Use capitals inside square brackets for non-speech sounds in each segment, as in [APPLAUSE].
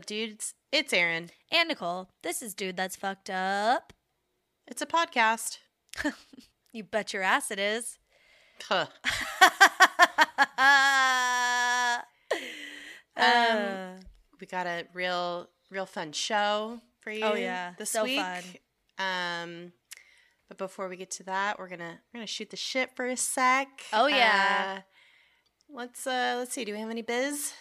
Up, dudes? It's Erin. And Nicole, this is Dude That's Fucked Up. It's a podcast. [LAUGHS] You bet your ass it is. Huh. [LAUGHS] Uh, We got a real, real fun show for you. Oh, yeah. this So week. fun. Um, but before we get to that, we're gonna we're gonna shoot the shit for a sec. Oh, yeah. Uh, let's uh let's see. Do we have any biz?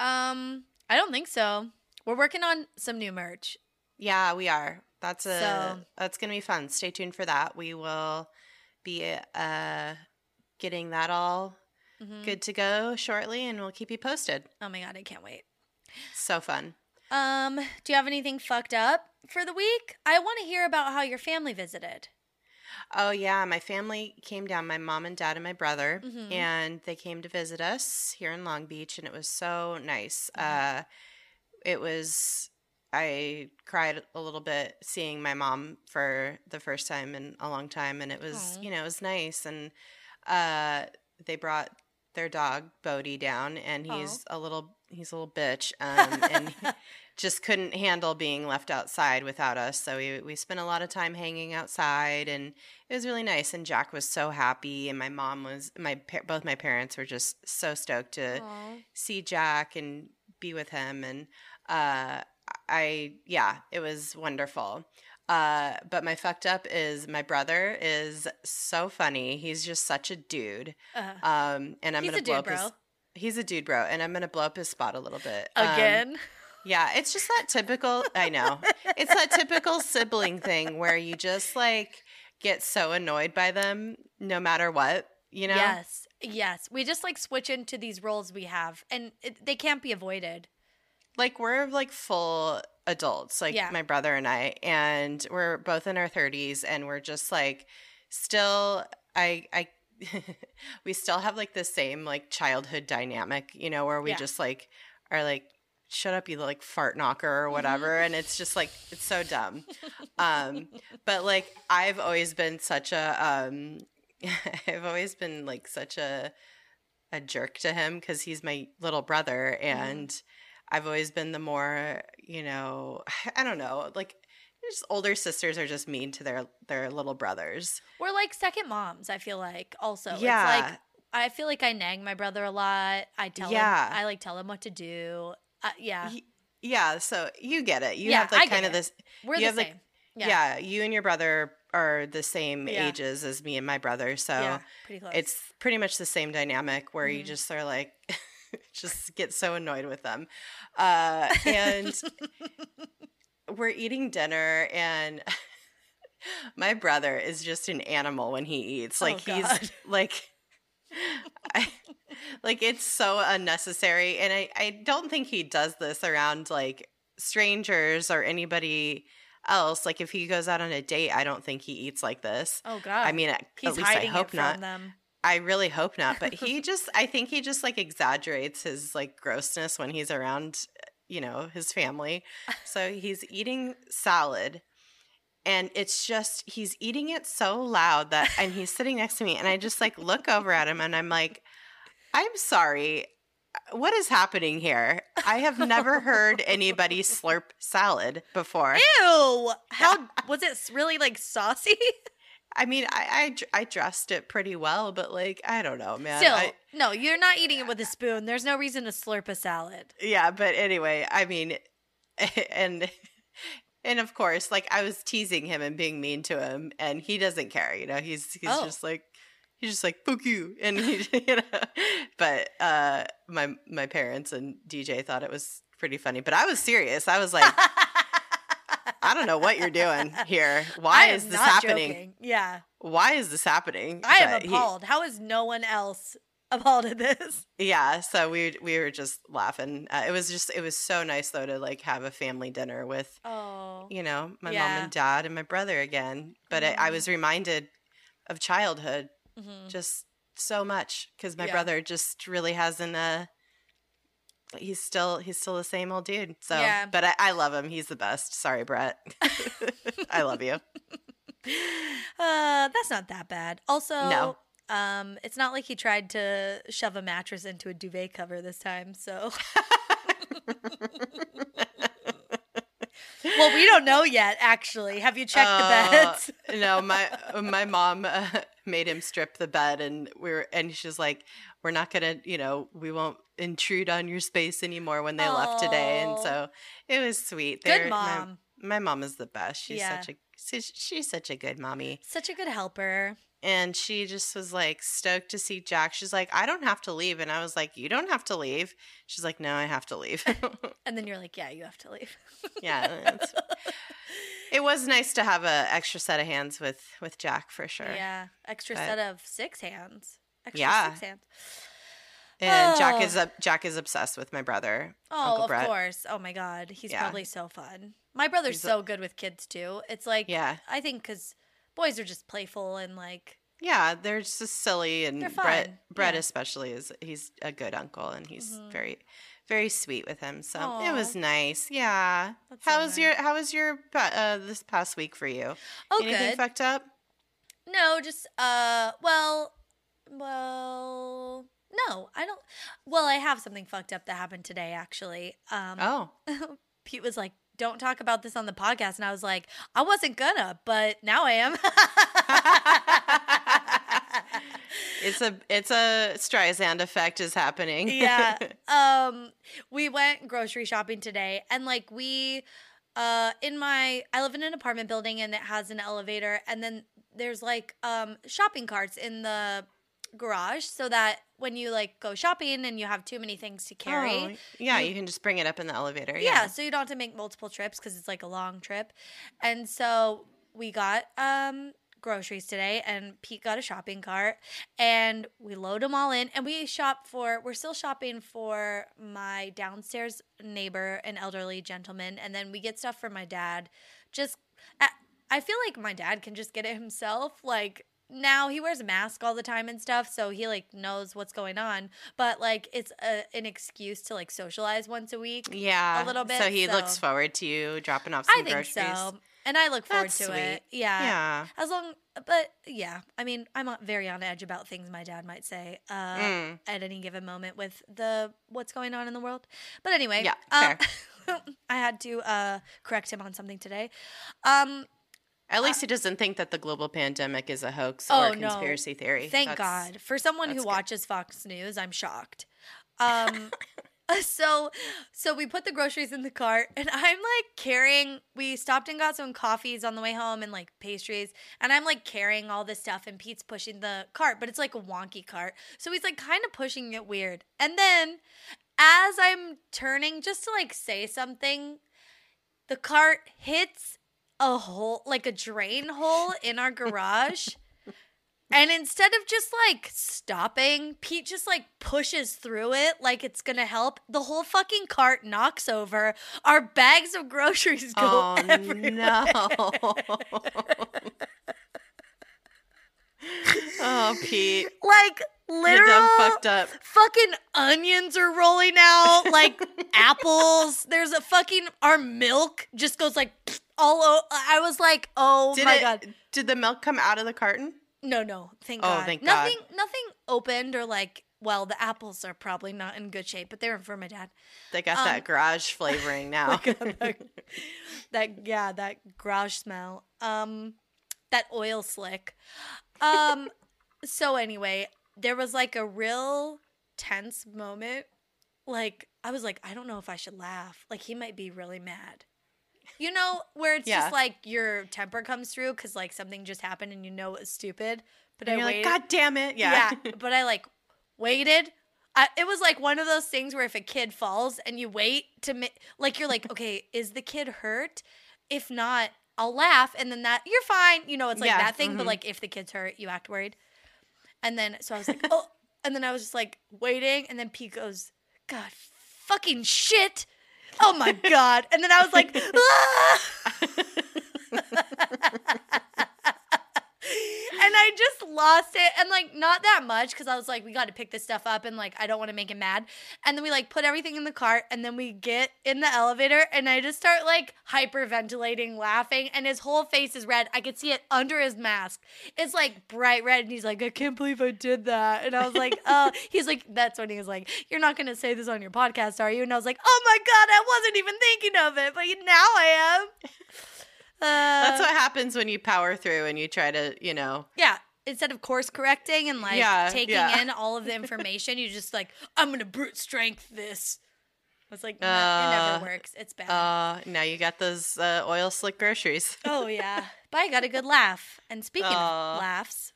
um, I don't think so. We're working on some new merch. Yeah, we are. That's a So- that's gonna be fun. Stay tuned for that. We will be uh getting that all Mhm. good to go shortly, and we'll keep you posted. Oh my god, I can't wait. So fun. Um, do you have anything fucked up for the week? I want to hear about how your family visited. Oh yeah, my family came down. My mom and dad and my brother, Mhm. and they came to visit us here in Long Beach, and it was so nice. Mm-hmm. Uh, it was. I cried a little bit seeing my mom for the first time in a long time, and it was Aw. you know it was nice. And uh, they brought their dog Bodie down, and Aw. he's a little he's a little bitch, [LAUGHS] um, and just couldn't handle being left outside without us. So we we spent a lot of time hanging outside, and it was really nice. And Jack was so happy, and my mom was my both my parents were just so stoked to Aw. see Jack and be with him. And uh, I yeah, it was wonderful. Uh, but my fucked up is my brother is so funny. He's just such a dude. Uh, Um, and I'm He's gonna blow dude, up his. He's a dude, bro, and I'm gonna blow up his spot a little bit Um, again. Yeah, it's just that typical. I know. It's that typical sibling thing where you just like get so annoyed by them no matter what, you know? Yes. Yes. We just like switch into these roles we have and it, they can't be avoided. Like we're like full adults, like Yeah. my brother and I, and we're both in our 30s and we're just like still I I [LAUGHS] we still have like the same like childhood dynamic, you know, where we Yeah. just like are like shut up you like fart knocker or whatever and it's just like it's so dumb. [LAUGHS] um but like I've always been such a um [LAUGHS] I've always been like such a a jerk to him cuz he's my little brother and I've always been the more, you know, [LAUGHS] I don't know, like just older sisters are just mean to their their little brothers. We're like second moms, I feel like also. It's Yeah. like I feel like I nag my brother a lot. I tell Yeah. him I like tell him what to do. Uh, yeah. Y- Yeah, so you get it. You Yeah, have like kind of it. this We're you the have, like- same. yeah. yeah. you and your brother are the same Yeah. ages as me and my brother, so yeah, pretty it's pretty much the same dynamic where you Mhm. just are like [LAUGHS] just get so annoyed with them. Uh and [LAUGHS] we're eating dinner and [LAUGHS] my brother is just an animal when he eats. Oh, Like he's God. like I, [LAUGHS] like it's so unnecessary and I I don't think he does this around like strangers or anybody else. Like if he goes out on a date, I don't think he eats like this. oh god. I mean, at, he's at least I hiding hope it from not. them. I really hope not. But [LAUGHS] he just, I think he just like exaggerates his like grossness when he's around, you know, his family. [LAUGHS] So he's eating salad and it's just, he's eating it so loud that, and he's sitting next to me and I just like look over at him and I'm like, I'm sorry. What is happening here? I have never heard anybody [LAUGHS] slurp salad before. Ew! How was it really like saucy? [LAUGHS] I mean, I, I I dressed it pretty well, but like I don't know, man. Still, I, no, you're not eating it with a spoon. There's no reason to slurp a salad. yeah, but anyway, I mean, [LAUGHS] and and of course, like I was teasing him and being mean to him, and he doesn't care. You know, he's he's Oh. just like he's just like fuck you, [LAUGHS] and he, you know. But uh, my my parents and DJ thought it was pretty funny, but I was serious. I was like, I don't know what you're doing [LAUGHS] here. Why I is this happening? joking. Yeah, Why is this happening? I am But he- appalled. How is no one else [LAUGHS] appalled at this? Yeah, so we we were just laughing. Uh, it was just it was so nice though to like have a family dinner with Oh, you know my mom and dad and my brother again. But I, I Mhm. was reminded of childhood Mhm. just so much because my Yeah. brother just really hasn't. Uh, he's still he's still the same old dude. So, Yeah. but I, I love him. He's the best. Sorry, Brett. [LAUGHS] I love you. [LAUGHS] uh, that's not that bad. Also, No. um, it's not like he tried to shove a mattress into a duvet cover this time. So [LAUGHS] well, we don't know yet. Actually, have you checked the Uh, beds? no, my my mom uh, made him strip the bed, and we are and she's like, "We're not gonna, you know, we won't intrude on your space anymore." When they left today, and so it was sweet. Good They're- my- mom. My, mom is the best. She's Yeah. such a she's, she's such a good mommy, Such a good helper. and she just was like stoked to see Jack. She's like, "I don't have to leave," and I was like, "You don't have to leave." She's like, "No, I have to leave." [LAUGHS] And then you're like, yeah, you have to leave. yeah, it was nice to have a extra set of hands with with Jack for sure. Yeah, extra But- set of six hands. Extra Yeah. six hands. And Jack Oh. is up. Jack is obsessed with my brother. Oh, Uncle of Brett. course. Oh my God, he's Yeah. probably so fun. My brother's He's so good with kids too. It's like, Yeah, I think because boys are just playful and like, yeah. They're just silly, and Brett, fun, Brett yeah. especially is he's a good uncle, and he's Mhm. very, very sweet with him. So it was nice. Yeah. That's so how was your. How was your uh, this past week for you? oh, Anything good. fucked up? No, just uh, well, well, no, I don't. Well, I have something fucked up that happened today, actually. Um, Oh, [LAUGHS] Pete was like, "Don't talk about this on the podcast," and I was like, "I wasn't gonna, but now I am." [LAUGHS] [LAUGHS] it's a it's a Streisand effect is happening. yeah. [LAUGHS] Um, we went grocery shopping today, and like we, uh, in my, I live in an apartment building, and it has an elevator, and then there's like um shopping carts in the garage, so that when you like go shopping and you have too many things to carry. Oh, yeah, You- you can just bring it up in the elevator. yeah. Yeah. so you don't have to make multiple trips because it's like a long trip. And so we got um groceries today and Pete got a shopping cart and we load them all in and we shop for we're still shopping for my downstairs neighbor an elderly gentleman and then we get stuff for my dad just I, feel like my dad can just get it himself like now he wears a mask all the time and stuff so he like knows what's going on but like it's a, an excuse to like socialize once a week Yeah, a little bit, So he looks forward to you dropping off some I think groceries. so. And I look forward That's to sweet. it. Yeah. Yeah. As long, but yeah, I mean, I'm uh, very on edge about things my dad might say uh, Mm. at any given moment with the what's going on in the world. But anyway, Yeah, um, [LAUGHS] I had to uh, correct him on something today. Um, At least he doesn't think that the global pandemic is a hoax Oh, or no. conspiracy theory. Thank That's- God. For someone who good. watches Fox News, I'm shocked. Um [LAUGHS] [LAUGHS] so so we put the groceries in the cart and I'm like carrying we stopped and got some coffees on the way home and like pastries and I'm like carrying all this stuff and Pete's pushing the cart, but it's like a wonky cart. So he's like kind of pushing it weird. And then as I'm turning just to like say something, the cart hits a hole like a drain hole in our garage. And instead of just like stopping, Pete just like pushes through it like it's gonna help. The whole fucking cart knocks over. Our bags of groceries go Oh [LAUGHS] everywhere. no. oh, Pete. [LAUGHS] Like literal fucked up. fucking onions are rolling out, like [LAUGHS] apples. There's a fucking our milk just goes like [SNIFFS] all over. I was like, oh Did my it, god. Did the milk come out of the carton? No, no, thank Oh, God. thank God. nothing, nothing opened or like. Well, the apples are probably not in good shape, but they were for my dad. They got Um, that garage flavoring [LAUGHS] now. that, [LAUGHS] [LAUGHS] that yeah, that garage smell. Um, that oil slick. Um, so anyway, there was like a real tense moment. Like I was like, I don't know if I should laugh. Like he might be really mad. You know, where it's Yeah. just like your temper comes through because like something just happened and you know it's stupid. But and I waited. like, God damn it. Yeah. Yeah, [LAUGHS] but I like waited. I, it was like one of those things where if a kid falls and you wait to ma- like you're like, [LAUGHS] okay, is the kid hurt? If not, I'll laugh, and then that you're fine. You know, it's like Yeah, that thing. But mhm. like if the kid's hurt, you act worried. And then so I was like, [LAUGHS] oh, and then I was just like waiting, and then Pete goes, God, fucking shit. Oh my god! And then I was like, ah! [LAUGHS] [LAUGHS] [LAUGHS] I just lost it. And like, not that much because I was like, we got to pick this stuff up and like, I don't want to make him mad. And then we like put everything in the cart and then we get in the elevator and I just start like hyperventilating, laughing. And his whole face is red. I could see it under his mask. It's like bright red. And he's like, I can't believe I did that. And I was like, uh, [LAUGHS] he's like, that's when he was like, you're not going to say this on your podcast, are you? And I was like, oh my God, I wasn't even thinking of it, but now I am. Uh, That's what happens when you power through and you try to, you know. yeah. Instead of course correcting and like Yeah, taking yeah. in all of the information, you just like, I'm gonna brute strength this. It's like no, it Uh, never works. It's bad. Uh, now you got those uh, oil slick groceries. [LAUGHS] oh yeah. But I got a good laugh. And speaking of laughs,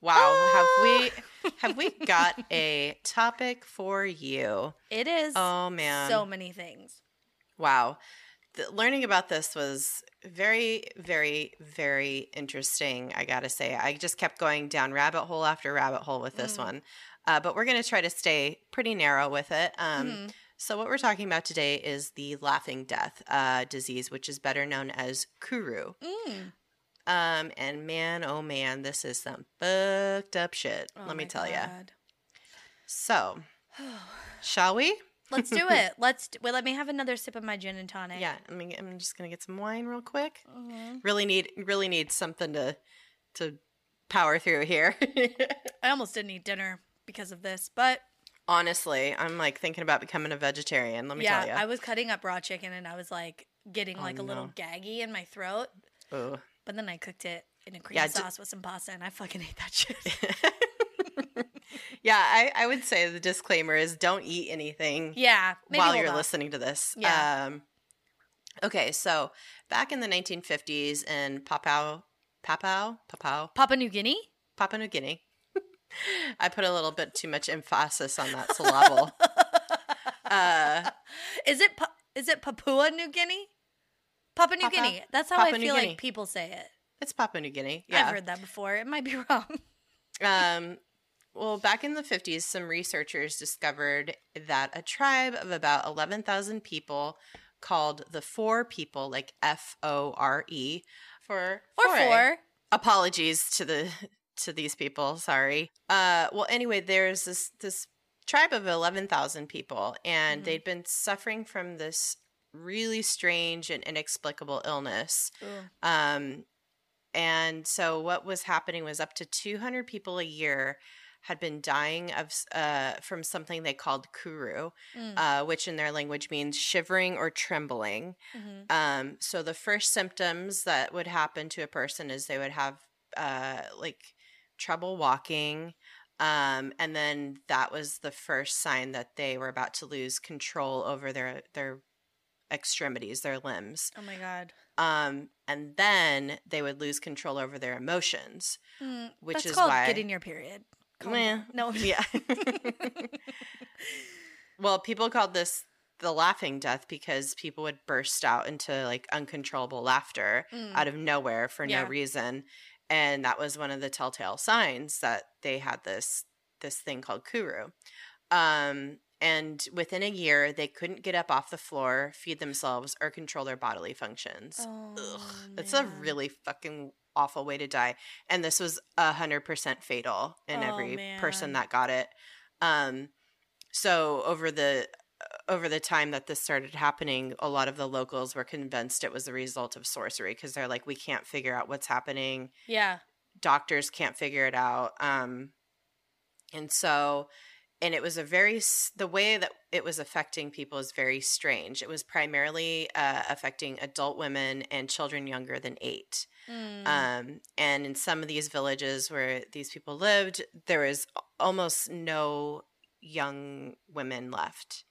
Wow, have we have we got a topic for you? it is Oh man. so many things. Wow. The, learning about this was very, very, very interesting, I gotta say. I just kept going down rabbit hole after rabbit hole with this Mm. one. Uh, but we're gonna try to stay pretty narrow with it. Um, Mhm. So, what we're talking about today is the laughing death uh, disease, which is better known as Kuru. Mm. Um, and man, oh man, this is some fucked up shit. Oh let me tell you. So, [SIGHS] shall we? Let's do [LAUGHS] it. Let's. Do, wait, let me have another sip of my gin and tonic. Yeah, I mean, I'm just gonna get some wine real quick. Mhm. Really need, really need something to to power through here. [LAUGHS] I almost didn't eat dinner because of this, but Honestly, I'm like thinking about becoming a vegetarian. Let me yeah, tell you, I was cutting up raw chicken and I was like getting Oh, like a little gaggy in my throat. Ooh. But then I cooked it in a cream Yeah, d- sauce with some pasta and I fucking ate that shit. [LAUGHS] [LAUGHS] yeah, I, I would say the disclaimer is don't eat anything yeah. While you're off. listening to this. Yeah. Um, okay, so back in the 1950s in Papua, Papua, Papua, Papua New Guinea? Papua New Guinea. [LAUGHS] I put a little bit too much emphasis on that syllable. [LAUGHS] uh, Is it Pa- is it Papua New Guinea? Papua New Papa- Guinea. That's how Papua I New feel Guinea. like people say it. it's Papua New Guinea. I've heard that before. It might be wrong. Um, well, back in the 50s, some researchers discovered that a tribe of about 11,000 people called the Fore People, like F O R E, for Or foray. four. Apologies to the to these people. Sorry. Uh, well, anyway, there's this this tribe of 11,000 people, and Mhm. they'd been suffering from this really strange and inexplicable illness. Um, and so what was happening was up to 200 people a year had been dying of uh, from something they called kuru, Mm. uh, which in their language means shivering or trembling. Mhm. Um, so the first symptoms that would happen to a person is they would have uh, like trouble walking. Um, and then that was the first sign that they were about to lose control over their their extremities, their limbs. Oh my god. Um, and then they would lose control over their emotions, Mm, which that's is called why. getting your period. Calm Meh. No. [LAUGHS] yeah. [LAUGHS] well, people called this the laughing death because people would burst out into like uncontrollable laughter Mm. out of nowhere for Yeah. no reason, and that was one of the telltale signs that they had this this thing called kuru. Um, and within a year, they couldn't get up off the floor, feed themselves, or control their bodily functions. Oh, Ugh, that's a really fucking awful way to die. And this was a hundred percent fatal in Oh, every person that got it. Um, so over the over the time that this started happening, a lot of the locals were convinced it was the result of sorcery because they're like, we can't figure out what's happening. Yeah. Doctors can't figure it out. Um, and so, and it was a very the way that it was affecting people is very strange. It was primarily uh, affecting adult women and children younger than eight. Mm. Um, and in some of these villages where these people lived, there was almost no young women left.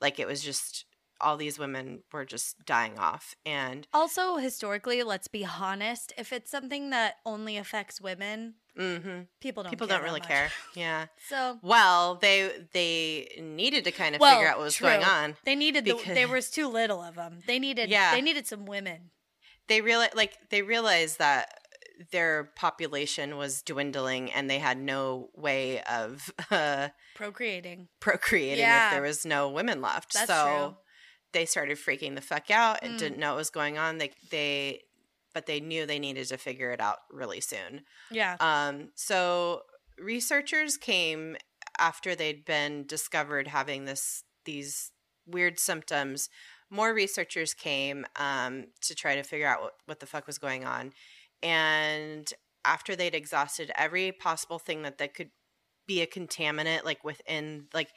Like it was just all these women were just dying off. And also, historically, let's be honest. If it's something that only affects women, mhm, people don't. people don't really much. care. [LAUGHS] Yeah. So Well, they they needed to kind of Well, figure out what was going on. they needed. The, there was too little of them. They needed. Yeah. They needed some women. They realize like they realized that their population was dwindling and they had no way of [LAUGHS] uh, Procreating. procreating Yeah. if there was no women left. That's so true. they started freaking the fuck out and Mm. didn't know what was going on. They they but they knew they needed to figure it out really soon. Yeah. Um, so researchers came after they'd been discovered having this these weird symptoms. More researchers came um, to try to figure out what, what the fuck was going on, and after they'd exhausted every possible thing that that could be a contaminant, like within like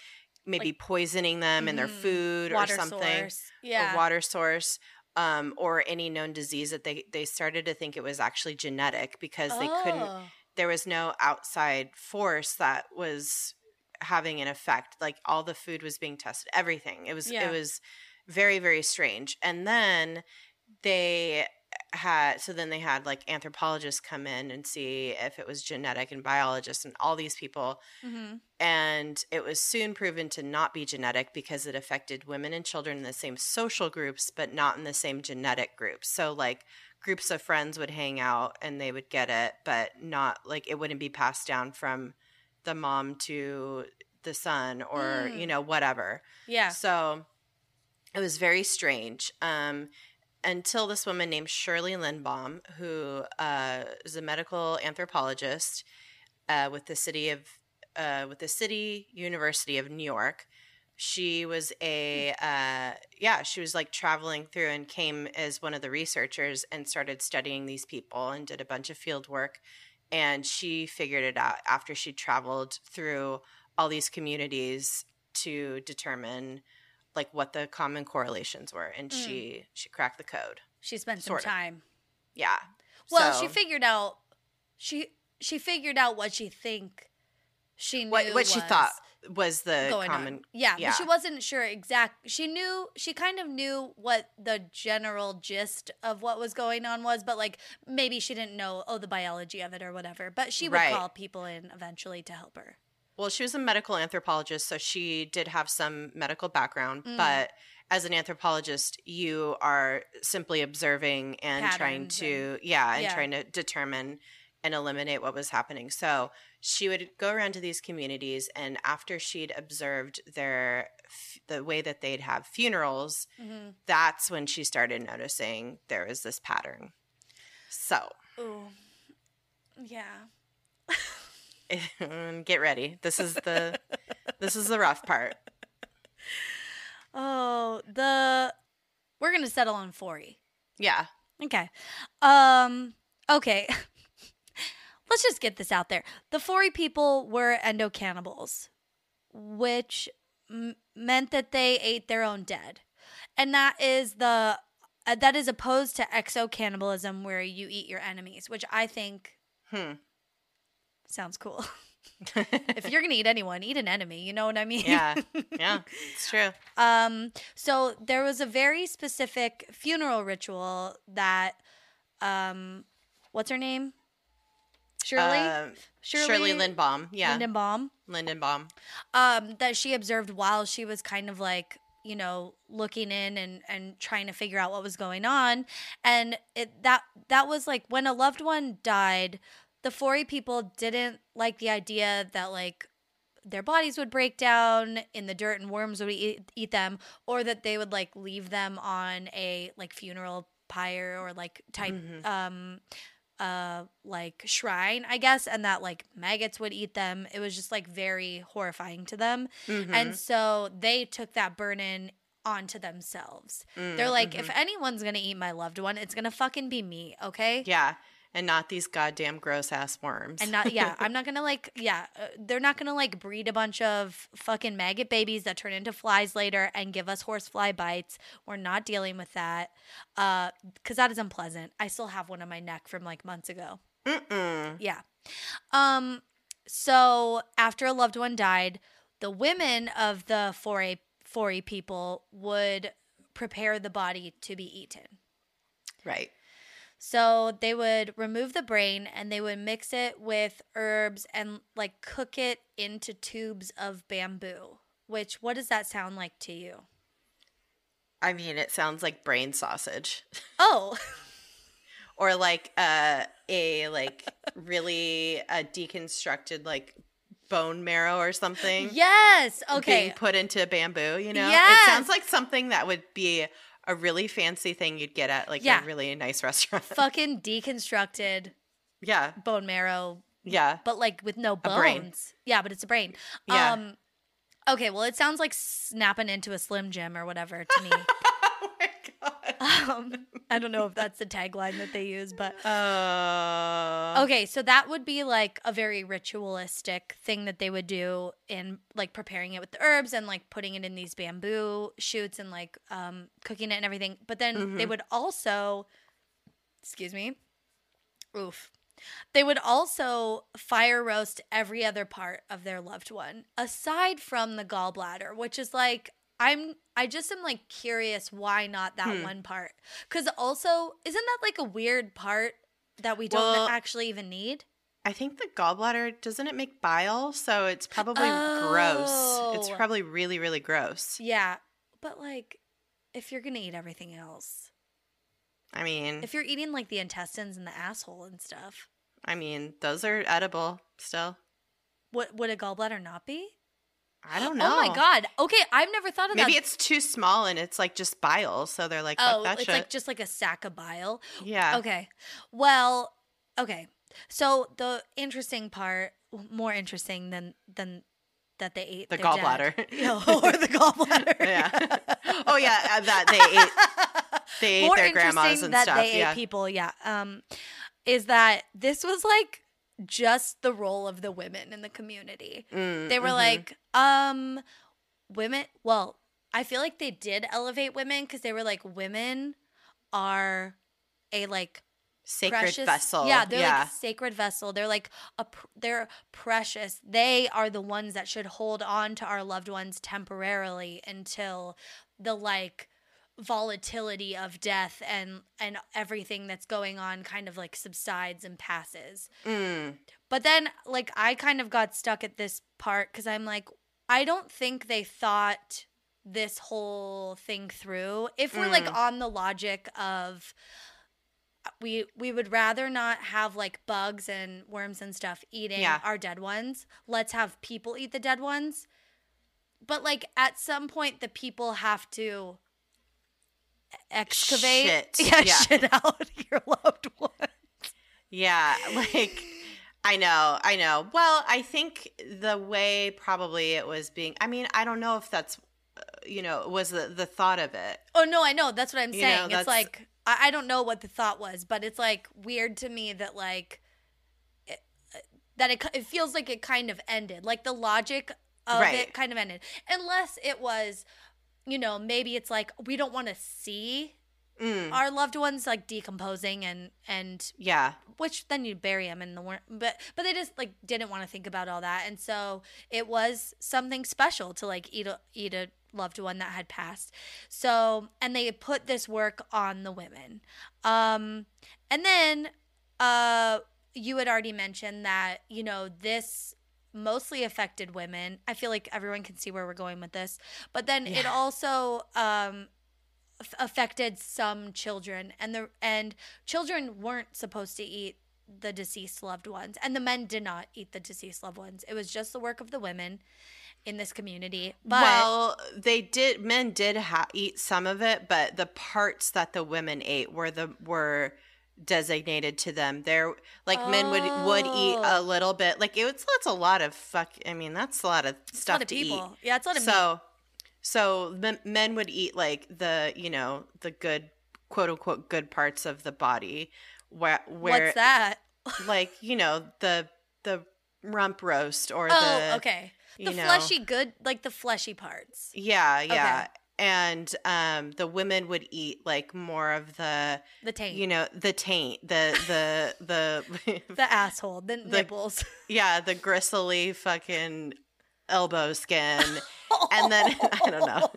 maybe Like- poisoning them in their Mhm. food or something source. Yeah. a water source um, or any known disease that they they started to think it was actually genetic because they couldn't Oh. there was no outside force that was having an effect like all the food was being tested everything it was Yeah. it was very very strange and then they had so then they had like anthropologists come in and see if it was genetic and biologists and all these people Mhm. and it was soon proven to not be genetic because it affected women and children in the same social groups but not in the same genetic groups so like groups of friends would hang out and they would get it but not like it wouldn't be passed down from the mom to the son or Mm. you know whatever Yeah. so it was very strange um, until this woman named Shirley Lindbaum, who uh, is a medical anthropologist uh, with the city of uh, with the City University of New York. She was a uh, yeah, she was like traveling through and came as one of the researchers and started studying these people and did a bunch of field work. And she figured it out after she traveled through all these communities to determine like what the common correlations were and Mm. she she cracked the code She spent some Sort of. time. yeah Well, So- she figured out she she figured out what she think she knew what what she thought was the going common on. Yeah, yeah. she wasn't sure exact. She knew she kind of knew what the general gist of what was going on was, but like maybe she didn't know oh the biology of it or whatever. But she would Right. call people in eventually to help her. Well she was a medical anthropologist so she did have some medical background Mm. but as an anthropologist you are simply observing and trying Patterns to yeah and yeah. trying to determine and eliminate what was happening so she would go around to these communities and after she'd observed their the way that they'd have funerals Mm-hmm. that's when she started noticing there was this pattern. So, Ooh, yeah. [LAUGHS] [LAUGHS] get ready. This is the this is the rough part. Oh, the we're gonna settle on Fore. Yeah. Okay. Um. Okay. [LAUGHS] Let's just get this out there. The Fore people were endo cannibals, which m- meant that they ate their own dead, and that is the uh, that is opposed to exo cannibalism, where you eat your enemies, which I think Hmm. Sounds cool. [LAUGHS] if [LAUGHS] you're gonna eat anyone, eat an enemy. You know what I mean? yeah. Yeah. [LAUGHS] It's true. Um, so there was a very specific funeral ritual that, um, what's her name? Shirley. Um, Shirley, Shirley, Lindbaum. Yeah. Lindenbaum. Lindenbaum. Um, that she observed while she was kind of like you know looking in and and trying to figure out what was going on, and it that that was like when a loved one died. The Fore people didn't like the idea that like their bodies would break down in the dirt and worms would eat, eat them or that they would like leave them on a like funeral pyre or like type Mhm. um uh like shrine i guess and that like maggots would eat them. It was just like very horrifying to them. Mhm. and so they took that burden onto themselves. Mm, they're like if anyone's gonna eat my loved one it's gonna fucking be me okay? Yeah, and not these goddamn gross ass worms. and not yeah [LAUGHS] i'm not gonna like yeah uh, they're not gonna like breed a bunch of fucking maggot babies that turn into flies later and give us horsefly bites we're not dealing with that uh because that is unpleasant i still have one on my neck from like months ago Mm-mm. yeah um so after a loved one died the women of the foray foray people would prepare the body to be eaten Right. So they would remove the brain and they would mix it with herbs and like cook it into tubes of bamboo. Which what does that sound like to you? I mean, it sounds like brain sausage. [LAUGHS] Oh, or like uh, a like really uh, deconstructed like bone marrow or something yes. Okay. being put into bamboo you know Yes. it sounds like something that would be a really fancy thing you'd get at like Yeah. a really nice [LAUGHS] restaurant. Fucking deconstructed yeah, bone marrow, yeah. but like with no bones. Yeah, but it's a brain. Yeah. Um Okay, well it sounds like snapping into a slim jim or whatever to me. [LAUGHS] god. um I don't know if that's the tagline that they use, but Uh, Okay, so that would be like a very ritualistic thing that they would do in like preparing it with the herbs and like putting it in these bamboo shoots and like um cooking it and everything. But then they Mhm. would also excuse me. Oof. They would also fire roast every other part of their loved one aside from the gallbladder, which is like I'm I just am like curious why not that Hmm. one part. Cuz also isn't that like a weird part that we don't Well- actually even need? I think the gallbladder doesn't it make bile, so it's probably gross. It's Oh. probably really really gross. Yeah. But like if you're going to eat everything else. I mean, If you're eating like the intestines and the asshole and stuff, I mean, those are edible still. what would a gallbladder not be? I don't know. Oh my god. Okay, I've never thought of Maybe that. Maybe it's too small and it's like just bile, so they're like, oh, that it's shit. like just like a sack of bile. yeah. Okay. Well, okay. So the interesting part, more interesting than than that they ate The gallbladder. [LAUGHS] Yeah, or the gallbladder. [LAUGHS] Yeah. Oh yeah, uh, that they ate [LAUGHS] they ate more their grandmas interesting and that stuff. they yeah. ate people. Yeah. Um, is that this was like just the role of the women in the community. Mm, They were mhm. like, um, women. Well, I feel like they did elevate women because they were like, women are a like sacred precious vessel. Yeah, they're yeah. like sacred vessel. They're like a pr- they're precious. They are the ones that should hold on to our loved ones temporarily until the like volatility of death and and everything that's going on kind of like subsides and passes. Mm, But then like I kind of got stuck at this part cuz I'm like I don't think they thought this whole thing through. If we're like Mm. on the logic of we we would rather not have like bugs and worms and stuff eating Yeah. our dead ones. Let's have people eat the dead ones. But like at some point the people have to excavate Shit. [LAUGHS] yeah, Yeah. shit out [LAUGHS] your loved one. yeah, [LAUGHS] like I know, I know. Well, I think the way probably it was being. I mean, I don't know if that's, uh, you know, was the the thought of it. Oh no, I know. That's what I'm You know, saying. it's like I, I don't know what the thought was, but it's like weird to me that like it, that it it feels like it kind of ended. Like the logic of Right. it kind of ended, unless it was, you know, maybe it's like we don't want to see Mm, our loved ones like decomposing and and yeah, which then you bury them in the worm but but they just like didn't want to think about all that. And so it was something special to like eat a eat a loved one that had passed. So and they put this work on the women. Um and then uh you had already mentioned that you know this mostly affected women. I feel like everyone can see where we're going with this. But then it also um affected some children. And the and children weren't supposed to eat the deceased loved ones. And the men did not eat the deceased loved ones. It was just the work of the women in this community. But well, they did. Men did ha- eat some of it, but the parts that the women ate were the were designated to them. There, like men would would eat Oh. a little bit. Like it was. That's a lot of fuck. I mean, that's a lot of it's stuff lot of to people eat. yeah it's a lot of meat. So, so men, men would eat like the you know the good quote unquote good parts of the body, where where what's that like you know the the rump roast or oh the okay the fleshy good like the fleshy parts yeah yeah Okay. And um the women would eat like more of the the taint you know the taint the the the [LAUGHS] the asshole the, nipples [LAUGHS] yeah the gristly fucking elbow skin [LAUGHS] And then- I don't know.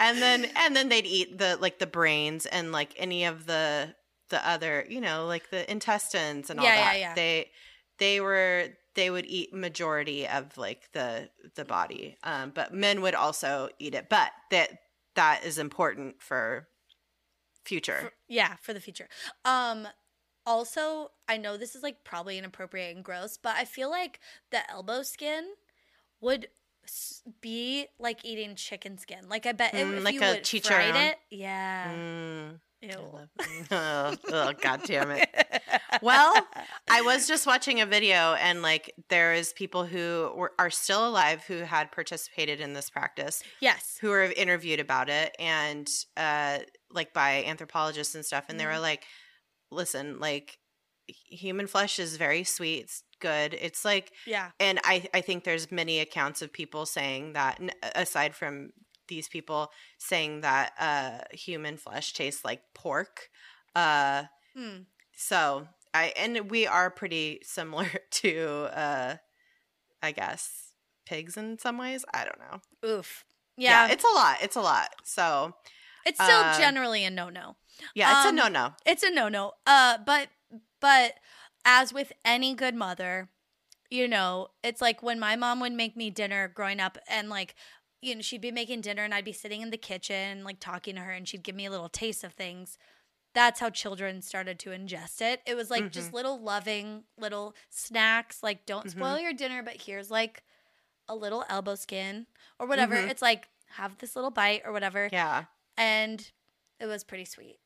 and then and then they'd eat the like the brains and like any of the the other you know like the intestines and all Yeah, yeah, that yeah. they they were they would eat majority of like the the body um but men would also eat it but that that is important for future For- yeah, for the future. Um also, I know this is like probably inappropriate and gross, but I feel like the elbow skin would be like eating chicken skin. Like I bet Mm, if like you a would fried it, yeah. Mm, Ew. [LAUGHS] oh, oh, god damn it. [LAUGHS] Well, I was just watching a video, and like there is people who were, are still alive who had participated in this practice, yes. who were interviewed about it, and uh, like by anthropologists and stuff, and they Mhm. were like, "Listen, like human flesh is very sweet, it's good. It's like Yeah. and I, I think there's many accounts of people saying that aside from these people saying that uh, human flesh tastes like pork uh, Hmm. So i and we are pretty similar [LAUGHS] to uh, i guess pigs in some ways i don't know Oof. Yeah. it's a lot it's a lot so it's still uh, generally a no no. yeah it's Um, a no-no It's a no no. Uh, but but as with any good mother, you know, it's like when my mom would make me dinner growing up, and like, you know, she'd be making dinner, and I'd be sitting in the kitchen, like talking to her, and she'd give me a little taste of things. That's how children started to ingest it. It was like just little loving little snacks. Like, don't spoil your dinner, but here's like a little elbow skin or whatever. Mhm. It's like have this little bite or whatever, yeah and it was pretty sweet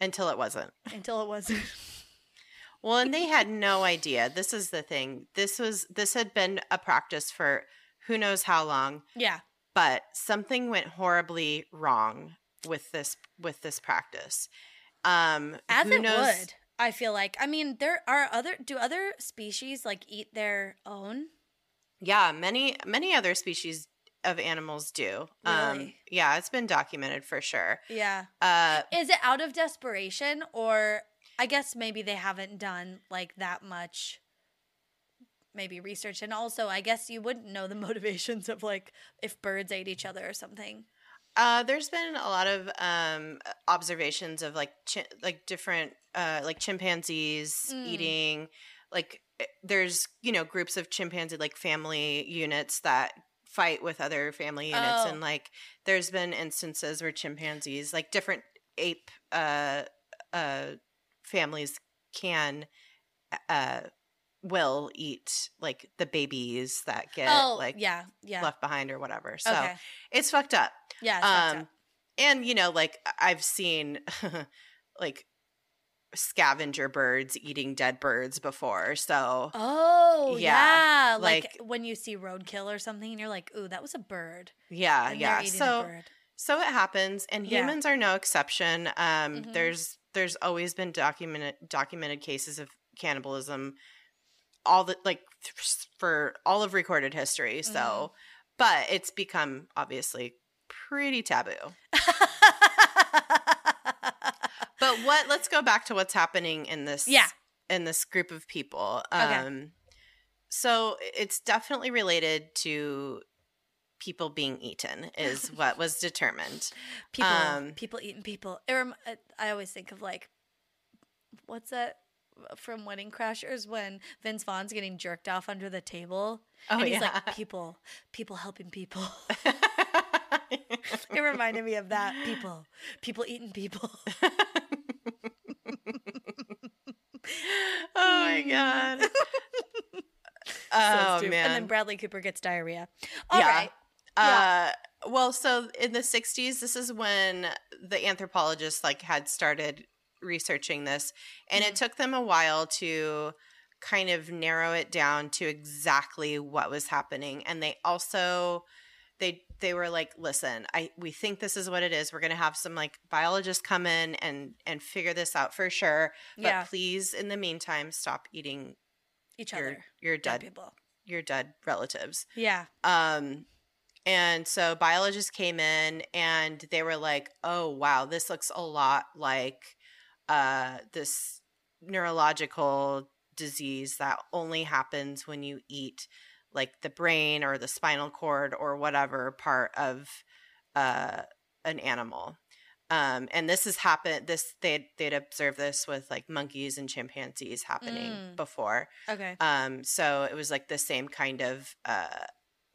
until it wasn't until it wasn't. [LAUGHS] Well, and they had no idea. This is the thing. This was this had been a practice for who knows how long, yeah. but something went horribly wrong with this with this practice. Um As who it knows- would, I feel like. I mean, there are other. Do other species like eat their own? Yeah, many many other species of animals do. Um yeah, it's been documented for sure. Yeah. Uh Is it out of desperation, or I guess maybe they haven't done like that much, maybe research, and also I guess you wouldn't know the [LAUGHS] motivations of like if birds ate each other or something. Uh, there's been a lot of um, observations of like chi- like different uh, like chimpanzees Mm. eating like eh, there's you know groups of chimpanzee like family units that fight with other family units Oh. and like there's been instances where chimpanzees like different ape uh, uh, families can uh, will eat like the babies that get oh, like yeah, yeah. left behind or whatever so okay. it's fucked up Yeah. Um and you know like i've seen [LAUGHS] like scavenger birds eating dead birds before so Oh yeah, yeah, like, like- when you see roadkill or something, and you're like, "Ooh, that was a bird." yeah and yeah so so it happens and Yeah. humans are no exception um Mhm. there's there's always been documented documented cases of cannibalism all the like th- for all of recorded history so Mm-hmm. but it's become obviously pretty taboo [LAUGHS] But what? Let's go back to what's happening in this. Yeah. In this group of people. Okay. Um, so it's definitely related to people being eaten, is [LAUGHS] what was determined. people Um, people eating people. Rem- I- I always think of like what's that from Wedding Crashers when Vince Vaughn's getting jerked off under the table Oh and he's yeah. like people people helping people. [LAUGHS] [LAUGHS] it reminded me of that people people eating people. [LAUGHS] oh my god. [LAUGHS] Oh man. And then Bradley Cooper gets diarrhea. All right. Yeah. Uh, well, so in the 60s, this is when the anthropologists like had started researching this, and Mhm. it took them a while to kind of narrow it down to exactly what was happening. And they also they were like, "Listen, I we think this is what it is. We're going to have some like biologists come in and and figure this out for sure. But Yeah. please in the meantime stop eating Each your other. your Dead dead people. your dead relatives." Yeah. Um, and so biologists came in and they were like, "Oh wow, this looks a lot like uh, this neurological disease that only happens when you eat like the brain or the spinal cord or whatever part of uh, an animal." Um, and this has happened. This they they'd observed this with like monkeys and chimpanzees happening Mm. before. Okay. Um, so it was like the same kind of uh,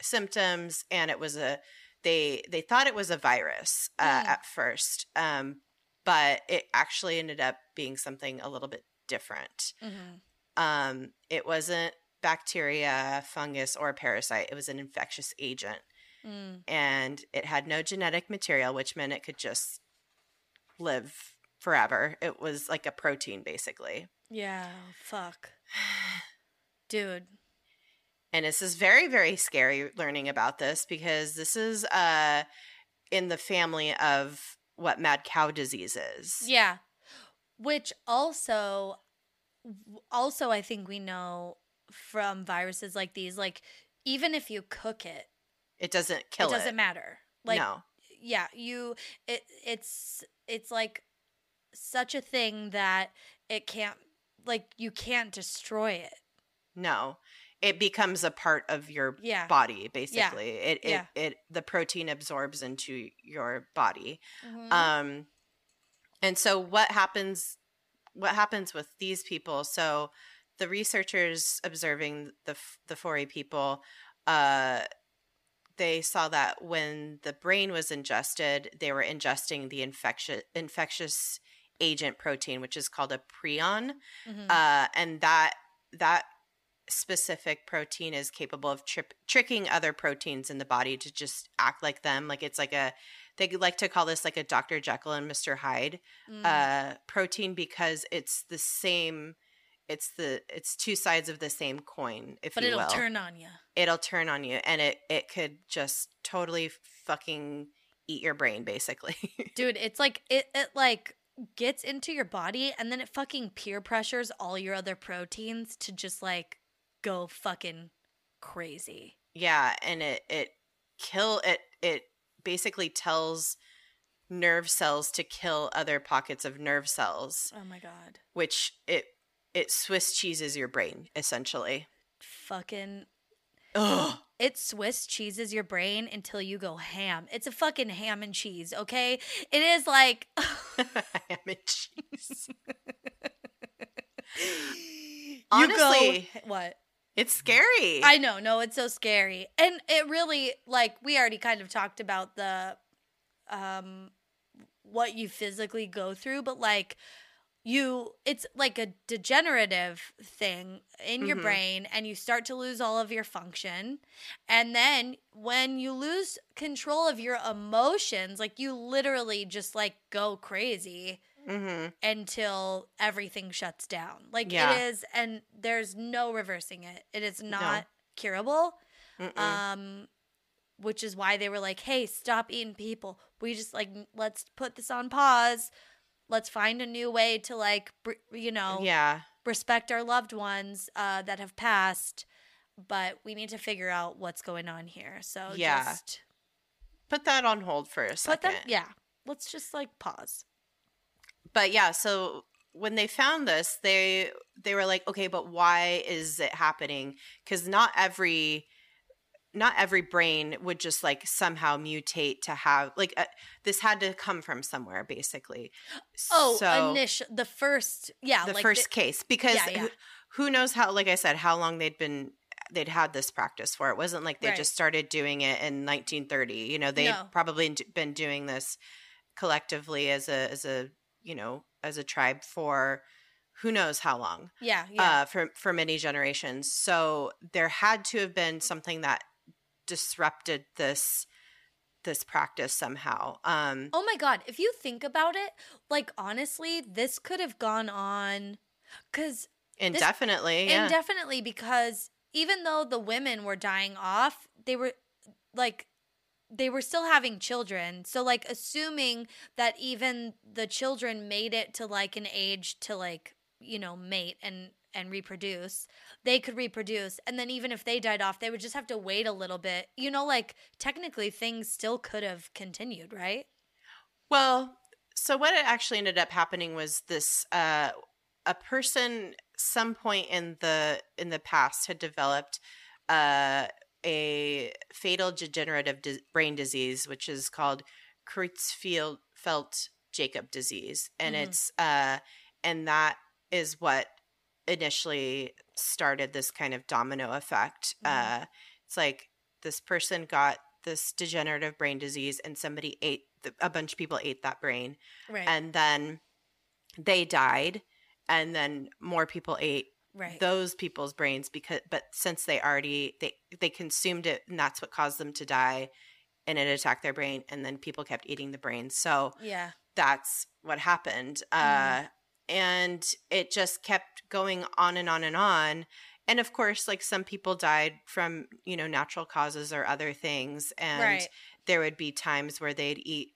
symptoms, and it was a they they thought it was a virus uh, Mm. at first, um, but it actually ended up being something a little bit different. hmm Um, it wasn't bacteria, fungus, or a parasite. It was an infectious agent. Mm. And it had no genetic material, which meant it could just live forever. It was like a protein, basically. Yeah. Fuck. Dude. And this is very, very scary learning about this because this is uh in the family of what mad cow disease is. Yeah. Which also also I think we know from viruses like these like even if you cook it, It doesn't kill it it. doesn't matter. Like no. yeah, you it it's it's like such a thing that it can't like you can't destroy it. No. It becomes a part of your Yeah. body, basically. It, it Yeah. it the protein absorbs into your body. Mhm. Um and so what happens what happens with these people? So the researchers observing the the Fore people uh they saw that when the brain was ingested, they were ingesting the infectious infectious agent protein, which is called a prion, Mhm. uh, and that that specific protein is capable of trip, tricking other proteins in the body to just act like them. Like it's like a they like to call this like a Dr. Jekyll and Mr. Hyde Mm. uh, protein because it's the same. It's the it's two sides of the same coin, if but you it'll will. turn on you. it'll turn on you, and it it could just totally fucking eat your brain, basically. [LAUGHS] Dude, it's like it it like gets into your body and then it fucking peer pressures all your other proteins to just like go fucking crazy. Yeah, and it it kill it it basically tells nerve cells to kill other pockets of nerve cells, Oh my god. which it it Swiss cheeses your brain essentially. Fucking Ugh. it Swiss cheeses your brain until you go ham. It's a fucking ham and cheese, okay? It is like [LAUGHS] [LAUGHS] Ham and cheese. [GASPS] Honestly, go, what? it's scary. I know, no, it's so scary. And it really like we already kind of talked about the um what you physically go through, but like you it's like a degenerative thing in your Mhm. brain and you start to lose all of your function. And then when you lose control of your emotions, like you literally just like go crazy hmm until everything shuts down. Like Yeah. it is, and there's no reversing it. It is not curable. Mm-mm. Um, which is why they were like, "Hey, stop eating people. We just like let's put this on pause. Let's find a new way to like, br- you know, yeah. respect our loved ones uh, that have passed." But we need to figure out what's going on here. So Yeah. just Put that on hold for a put second. that. Yeah, let's just like pause. but yeah so when they found this they they were like okay but why is it happening because not every not every brain would just like somehow mutate to have like uh, this had to come from somewhere basically Oh, so initial the first, yeah, the like first case because Yeah, yeah. Who, who knows how like i said how long they'd been they'd had this practice for it wasn't like they Right. just started doing it in 1930 you know they'd No. probably been doing this collectively as a as a you know as a tribe for who knows how long yeah, yeah. uh for for many generations so there had to have been something that disrupted this this practice somehow um Oh my god, if you think about it, like honestly, this could have gone on cuz indefinitely yeah indefinitely because even though the women were dying off, they were like they were still having children. So like assuming that even the children made it to like an age to like, you know, mate and and reproduce, they could reproduce. And then even if they died off, they would just have to wait a little bit. You know, like technically things still could have continued, right? Well, so what it actually ended up happening was this uh a person some point in the in the past had developed uh a fatal degenerative di- brain disease which is called Creutzfeldt Jakob disease and Mhm. it's uh and that is what initially started this kind of domino effect Mhm. uh it's like this person got this degenerative brain disease and somebody ate the, a bunch of people ate that brain Right. and then they died and then more people ate Right. those people's brains because but since they already they they consumed it and that's what caused them to die and it attacked their brain and then people kept eating the brains so yeah. that's what happened Mhm. uh and it just kept going on and on and on and of course like some people died from you know natural causes or other things and Right. there would be times where they'd eat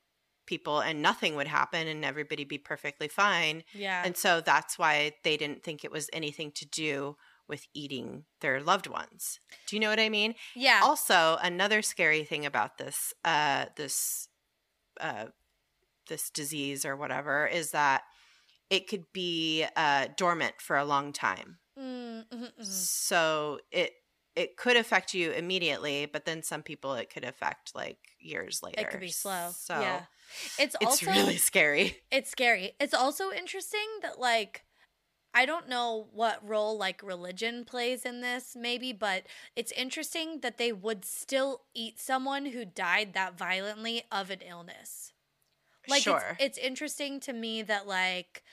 people and nothing would happen and everybody be perfectly fine Yeah. and so that's why they didn't think it was anything to do with eating their loved ones. Do you know what I mean? yeah. Also, another scary thing about this uh this uh this disease or whatever is that it could be uh dormant for a long time. Mm, mhm, mhm. So it it could affect you immediately, but then some people it could affect like years later. It could be slow. So yeah. It's, it's also really scary. [LAUGHS] it's scary. It's also interesting that like I don't know what role like religion plays in this maybe, but it's interesting that they would still eat someone who died that violently of an illness. Like sure. it's, it's interesting to me that like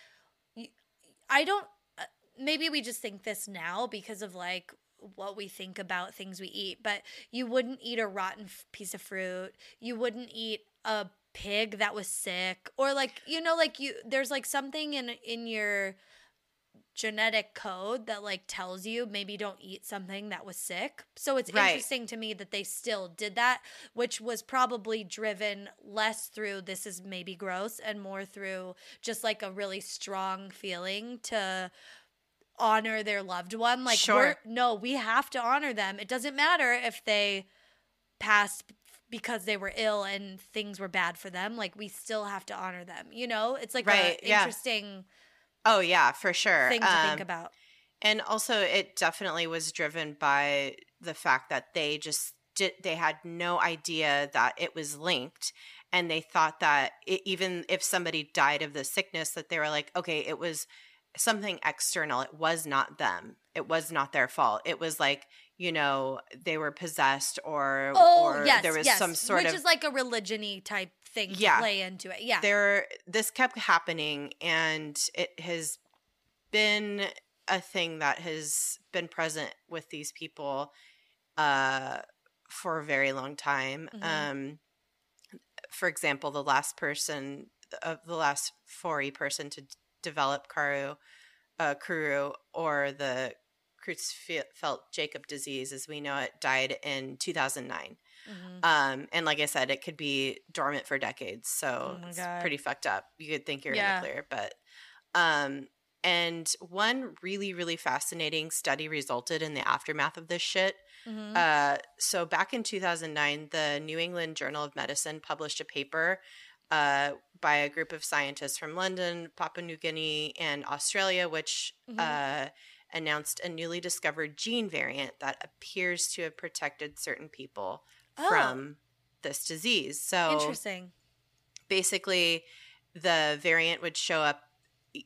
I don't uh, maybe we just think this now because of like what we think about things we eat, but you wouldn't eat a rotten f- piece of fruit. You wouldn't eat a pig that was sick or like you know like you there's like something in in your genetic code that like tells you maybe don't eat something that was sick. So it's Right. interesting to me that they still did that, which was probably driven less through this is maybe gross and more through just like a really strong feeling to honor their loved one. Like Sure. we're no, we have to honor them. It doesn't matter if they passed because they were ill and things were bad for them. Like we still have to honor them. You know? It's like Right, a yeah. interesting oh yeah, for sure. thing to think Um, about. And also, it definitely was driven by the fact that they just did, they had no idea that it was linked. And they thought that it, even if somebody died of the sickness, that they were like, okay, it was something external. It was not them. It was not their fault. It was like, you know, they were possessed or, Oh, or yes, there was yes. some sort Which of Which is like a religion-y type thing Yeah. play into it. Yeah. there this kept happening and it has been a thing that has been present with these people uh for a very long time Mhm. um for example the last person of the last 40 person to d- develop karu uh kuru or the Creutzfeldt Jakob disease as we know it died in 2009 Mhm. um, and like I said, it could be dormant for decades, so Oh it's pretty fucked up. You could think you're Yeah. in the clear, but um, and one really really fascinating study resulted in the aftermath of this shit. Mhm. Uh, so back in 2009, the New England Journal of Medicine published a paper uh, by a group of scientists from London, Papua New Guinea, and Australia, which Mhm. uh, announced a newly discovered gene variant that appears to have protected certain people Oh. from this disease. So Interesting. basically, the variant would show up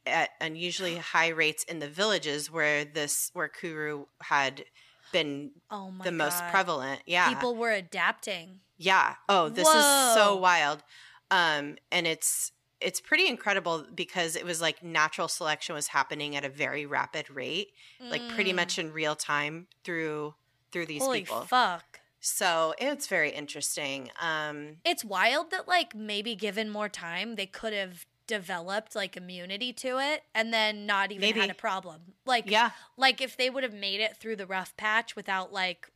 at unusually [GASPS] high rates in the villages where this where Kuru had been Oh the most prevalent. Yeah. People were adapting. Yeah. Oh, this is so wild. Um, and it's it's pretty incredible because it was like natural selection was happening at a very rapid rate, like pretty Mm. much in real time through through these Holy people. fuck. So it's very interesting. Um, It's wild that like maybe given more time they could have developed like immunity to it and then not even had a problem. Like yeah, like if they would have made it through the rough patch without like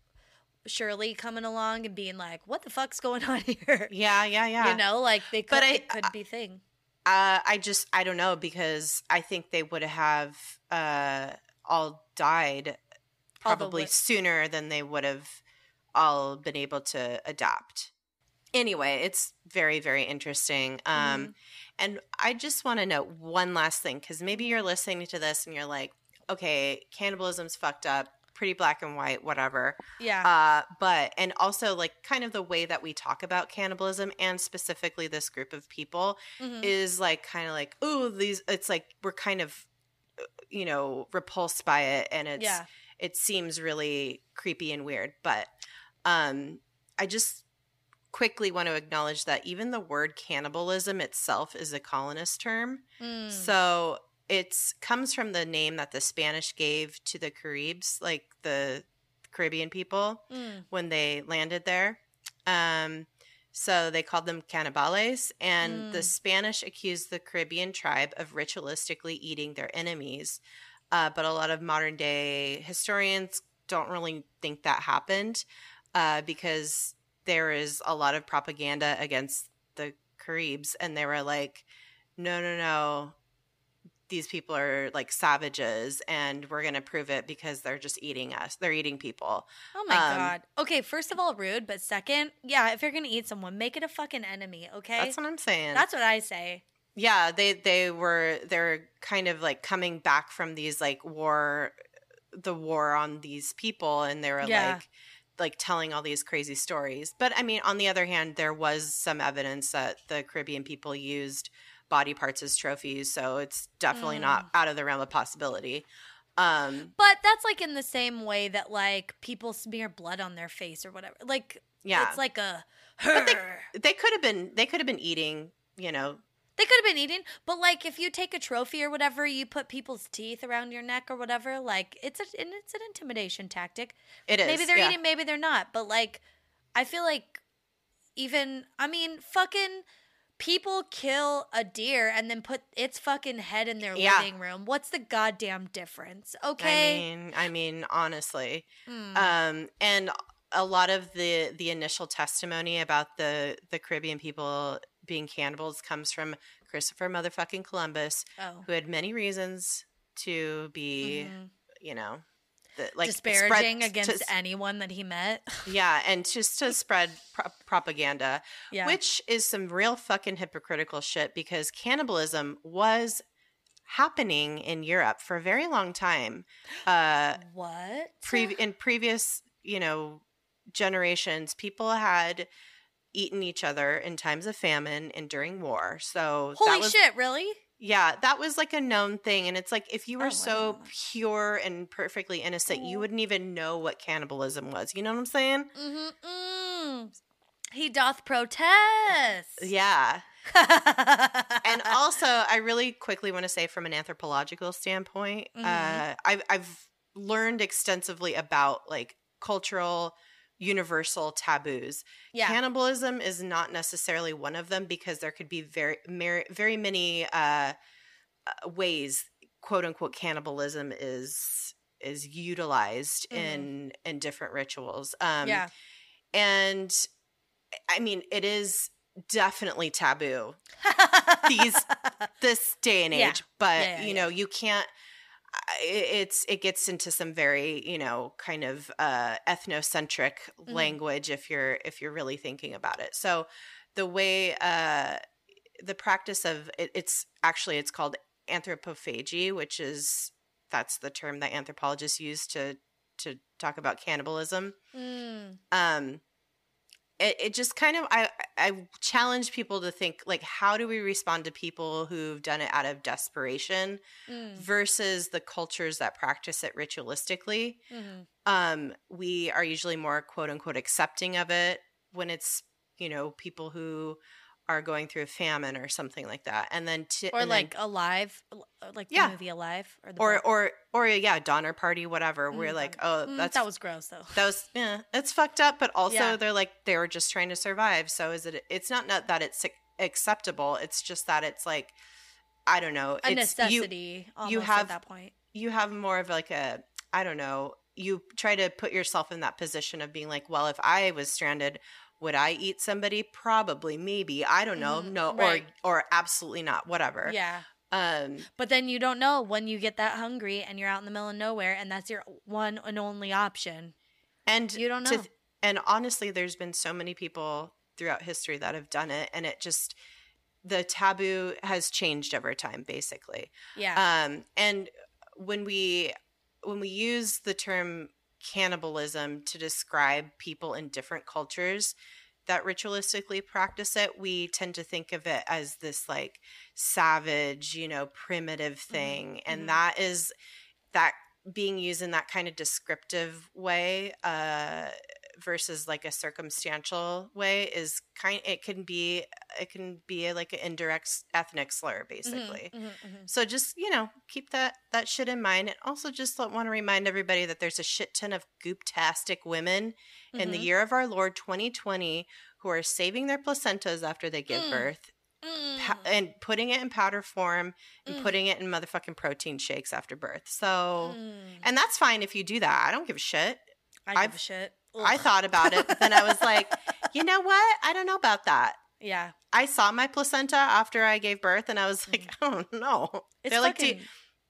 Shirley coming along and being like, "What the fuck's going on [LAUGHS] here?" yeah, yeah, yeah. You know, like they could But I- it could be thing. Uh, I just I don't know because I think they would have uh, all died probably sooner than they would have all been able to adopt. Anyway, it's very very interesting. Um, Mm-hmm. And I just want to note one last thing because maybe you're listening to this and you're like, okay, cannibalism's fucked up, pretty black and white, whatever. Yeah. Uh, but and also like kind of the way that we talk about cannibalism and specifically this group of people Mhm. is like kind of like oh these it's like we're kind of uh, you know repulsed by it and it's yeah. it seems really creepy and weird but um i just quickly want to acknowledge that even the word cannibalism itself is a colonist term Mm. so it's comes from the name that the Spanish gave to the Caribs, like the Caribbean people Mm. when they landed there. Um, so they called them cannibales, and the Mm. Spanish accused the Caribbean tribe of ritualistically eating their enemies. Uh, but a lot of modern day historians don't really think that happened uh, because there is a lot of propaganda against the Caribs, and they were like, no, no, no. These people are like savages, and we're going to prove it because they're just eating us. They're eating people. Oh my Um, god. Okay, first of all, rude, but second, yeah, if you're gonna eat someone, make it a fucking enemy, okay? That's what I'm saying. That's what I say. yeah they they were they're kind of like coming back from these like war the war on these people and they were Yeah. like like telling all these crazy stories but i mean on the other hand there was some evidence that the caribbean people used body parts as trophies so it's definitely Mm. not out of the realm of possibility um But that's like in the same way that like people smear blood on their face or whatever. Like yeah it's like a But her. they could have been they could have been eating you know They could have been eating, but like if you take a trophy or whatever, you put people's teeth around your neck or whatever. Like it's a it's an intimidation tactic. it is maybe they're yeah. eating, maybe they're not. But like, I feel like even I mean, fucking people kill a deer and then put its fucking head in their Yeah. living room. What's the goddamn difference? Okay. I mean i mean honestly Mm. um, and a lot of the the initial testimony about the the Caribbean people being cannibals comes from Christopher motherfucking Columbus, oh. who had many reasons to be, Mhm. you know, the, like disparaging spread- against to- anyone that he met. [LAUGHS] yeah, and just to spread pro- propaganda, yeah. which is some real fucking hypocritical shit because cannibalism was happening in Europe for a very long time. Uh, what? pre- in previous you know generations people had eaten each other in times of famine and during war so Holy that was shit! Really? yeah that was like a known thing and it's like if you Oh, were I so that. pure and perfectly innocent you Oh. wouldn't even know what cannibalism was you know what i'm saying Mm-hmm. He doth protest. yeah [LAUGHS] and also i really quickly want to say from an anthropological standpoint Mhm. uh, I've, I've learned extensively about like cultural universal taboos yeah. cannibalism is not necessarily one of them because there could be very mer- very many uh, uh, ways quote unquote cannibalism is is utilized Mhm. in in different rituals um yeah. and i mean it is definitely taboo [LAUGHS] these this day and age Yeah. but Yeah, yeah, you know you can't it's it gets into some very you know kind of uh ethnocentric Mhm. language if you're if you're really thinking about it so the way uh the practice of it, it's actually it's called anthropophagy which is that's the term that anthropologists use to to talk about cannibalism Mm. um it, it just kind of I, I challenge people to think like how do we respond to people who've done it out of desperation Mm. versus the cultures that practice it ritualistically Mhm. um we are usually more quote unquote accepting of it when it's you know people who are going through a famine or something like that and then to, Or and then- like Alive, uh, like the Yeah. movie Alive, or the or or or yeah donner party whatever we're Mm, like oh Mm, that's that was gross though. that was yeah it's fucked up but also Yeah. they're like they were just trying to survive so is it it's not not that it's acceptable it's just that it's like i don't know A it's you necessity. you at have- that point. you have more of like a i don't know you try to put yourself in that position of being like well if i was stranded would i eat somebody probably maybe i don't know Mhm, no right. or or absolutely not whatever Yeah. um But then you don't know when you get that hungry and you're out in the middle of nowhere and that's your one and only option. and You don't know. th- and honestly there's been so many people throughout history that have done it and it just the taboo has changed over time basically Yeah. um and when we when we use the term cannibalism to describe people in different cultures that ritualistically practice it we tend to think of it as this like savage you know primitive thing and mhm. that is that being used in that kind of descriptive way uh versus like a circumstantial way is kind it can be it can be like an indirect ethnic slur Mhm, basically mhm, mhm. so just you know keep that that shit in mind and also just want to remind everybody that there's a shit ton of gooptastic women in the Mhm. year of our lord 2020 who are saving their placentas after they give Mm. birth Mm, and putting it in powder form and Mm. putting it in motherfucking protein shakes after birth so mm. and that's fine if you do that i don't give a shit I give I've- a shit. I thought about it, but then I was like, [LAUGHS] you know what? I don't know about that. yeah, I saw my placenta after I gave birth, and I was like, I don't know. Mm. it's they're like, do, fucking.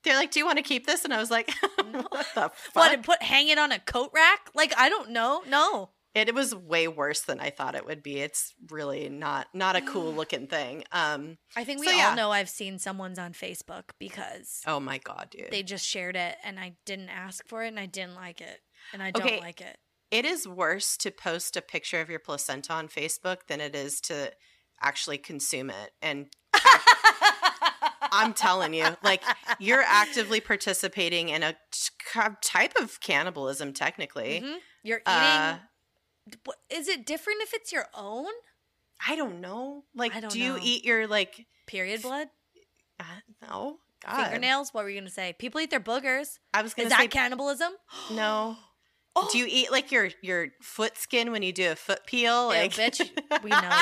they're like, do you want to keep this? And I was like, [LAUGHS] what [LAUGHS] the fuck? What and put hang it on a coat rack? Like I don't know. No. it, it was way worse than I thought it would be. It's really not not a cool [GASPS] looking thing. Um. I think we So, all yeah. know I've seen someone's on Facebook because Oh my god, dude. they just shared it and I didn't ask for it and I didn't like it and I don't Okay. like it. It is worse to post a picture of your placenta on Facebook than it is to actually consume it. And I'm telling you, like you're actively participating in a t- type of cannibalism technically. Mhm. You're eating. Uh, is it different if it's your own I don't know. Like, don't do you know. eat your like? period blood? Uh, no, God. Fingernails? What were you gonna say? People eat their boogers. I was gonna Is that cannibalism? no. [GASPS] [GASPS] Oh, Do you eat like your your foot skin when you do a foot peel? Ew, Like, bitch, [LAUGHS] we know.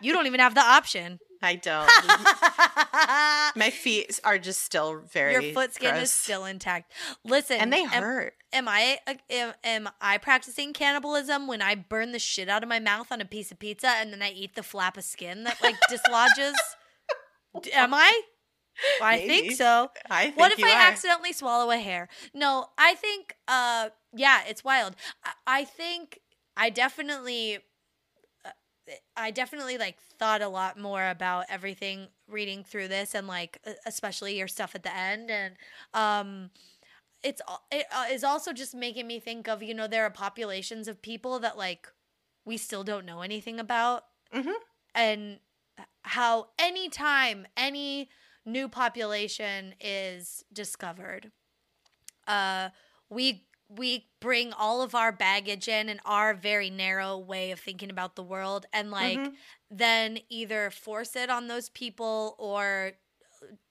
you don't even have the option. I don't. [LAUGHS] My feet are just still very. Your foot skin is still intact. Listen, and they am- hurt. Am I am, am I practicing cannibalism when I burn the shit out of my mouth on a piece of pizza and then I eat the flap of skin that like dislodges? [LAUGHS] Am I? I Maybe. think so. I think What if I are. accidentally swallow a hair? No, I think uh yeah, it's wild. I, I think I definitely uh, I definitely like thought a lot more about everything reading through this and like especially your stuff at the end and um it's it uh, is also just making me think of you know there are populations of people that like we still don't know anything about Mhm. and how anytime any new population is discovered uh we we bring all of our baggage in and our very narrow way of thinking about the world and like Mhm. then either force it on those people or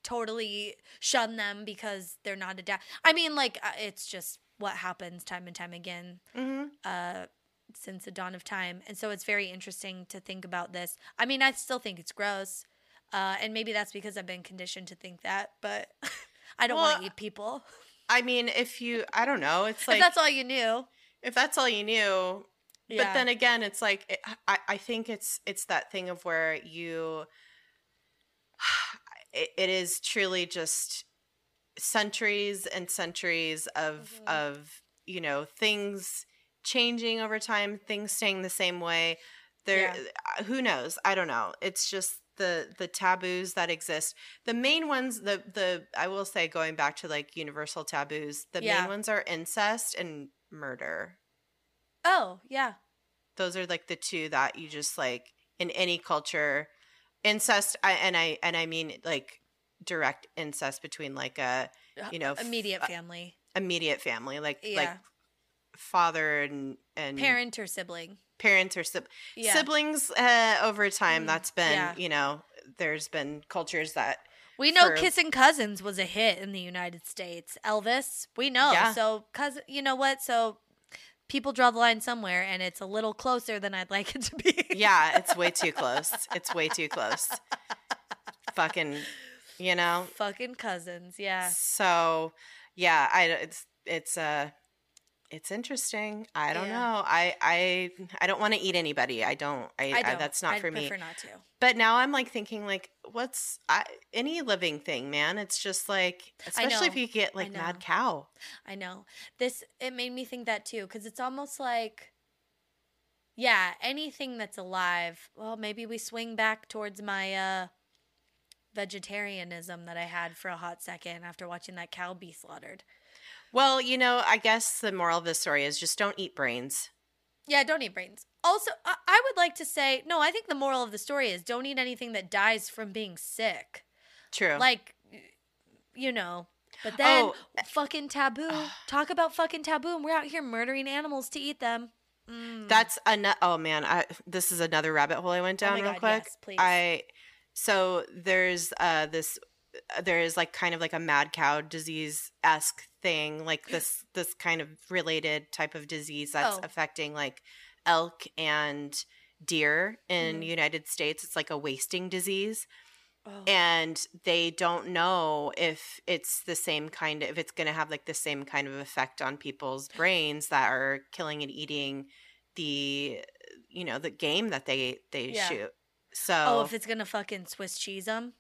totally shun them because they're not adapt. I mean, like uh, it's just what happens time and time again Mhm. uh, since the dawn of time, and so it's very interesting to think about this. I mean, I still think it's gross, uh, and maybe that's because I've been conditioned to think that, but [LAUGHS] I don't want to eat people. I mean, if you, I don't know. It's like if that's all you knew, if that's all you knew, yeah. but then again it's like it, I, I think it's it's that thing of where you [SIGHS] it, it is truly just centuries and centuries of Mhm. of you know things changing over time things staying the same way there uh, who knows i don't know it's just the the taboos that exist. The main ones the the i will say going back to like universal taboos the Yeah. main ones are incest and murder. Oh yeah, those are like the two that you just like in any culture incest I, and i and i mean like direct incest between like a You know, immediate uh, family, immediate family like like father and and parent or sibling. Parents or sib- Yeah. siblings uh, over time Mm, that's been yeah. you know there's been cultures that We know for- Kissing Cousins was a hit in the United States. Elvis, we know. Yeah. So, cousin, you know what? So, people draw the line somewhere, and it's a little closer than I'd like it to be. yeah it's way too close [LAUGHS] it's way too close fucking you know Fucking cousins, yeah. So, yeah, I it's it's uh it's interesting. I don't Yeah. know. I I I don't want to eat anybody. I don't. I, I I, don't. that's not I'd for me. prefer not to. But now I'm like thinking like what's I, any living thing, man? It's just like especially if you get like mad cow. I know. This it made me think that too cuz it's almost like yeah, anything that's alive. Well, maybe we swing back towards my uh vegetarianism that I had for a hot second after watching that cow be slaughtered. Well, you know, I guess the moral of the story is just don't eat brains. Yeah, don't eat brains. Also, I, I would like to say no. I think the moral of the story is don't eat anything that dies from being sick. True. Like, you know. But then, Oh. fucking taboo. [SIGHS] Talk about fucking taboo, and we're out here murdering animals to eat them. Mm. That's another. Oh man, I, this is another rabbit hole I went Oh down my real God, quick. yes, please. I so there's uh this uh, there is like kind of like a mad cow disease esque thing, like this this kind of related type of disease that's Oh. affecting like elk and deer in Mhm. United States. It's like a wasting disease Oh. and they don't know if it's the same kind of if it's going to have like the same kind of effect on people's brains that are killing and eating the you know the game that they they Yeah. shoot so oh, if it's gonna fucking Swiss cheese them.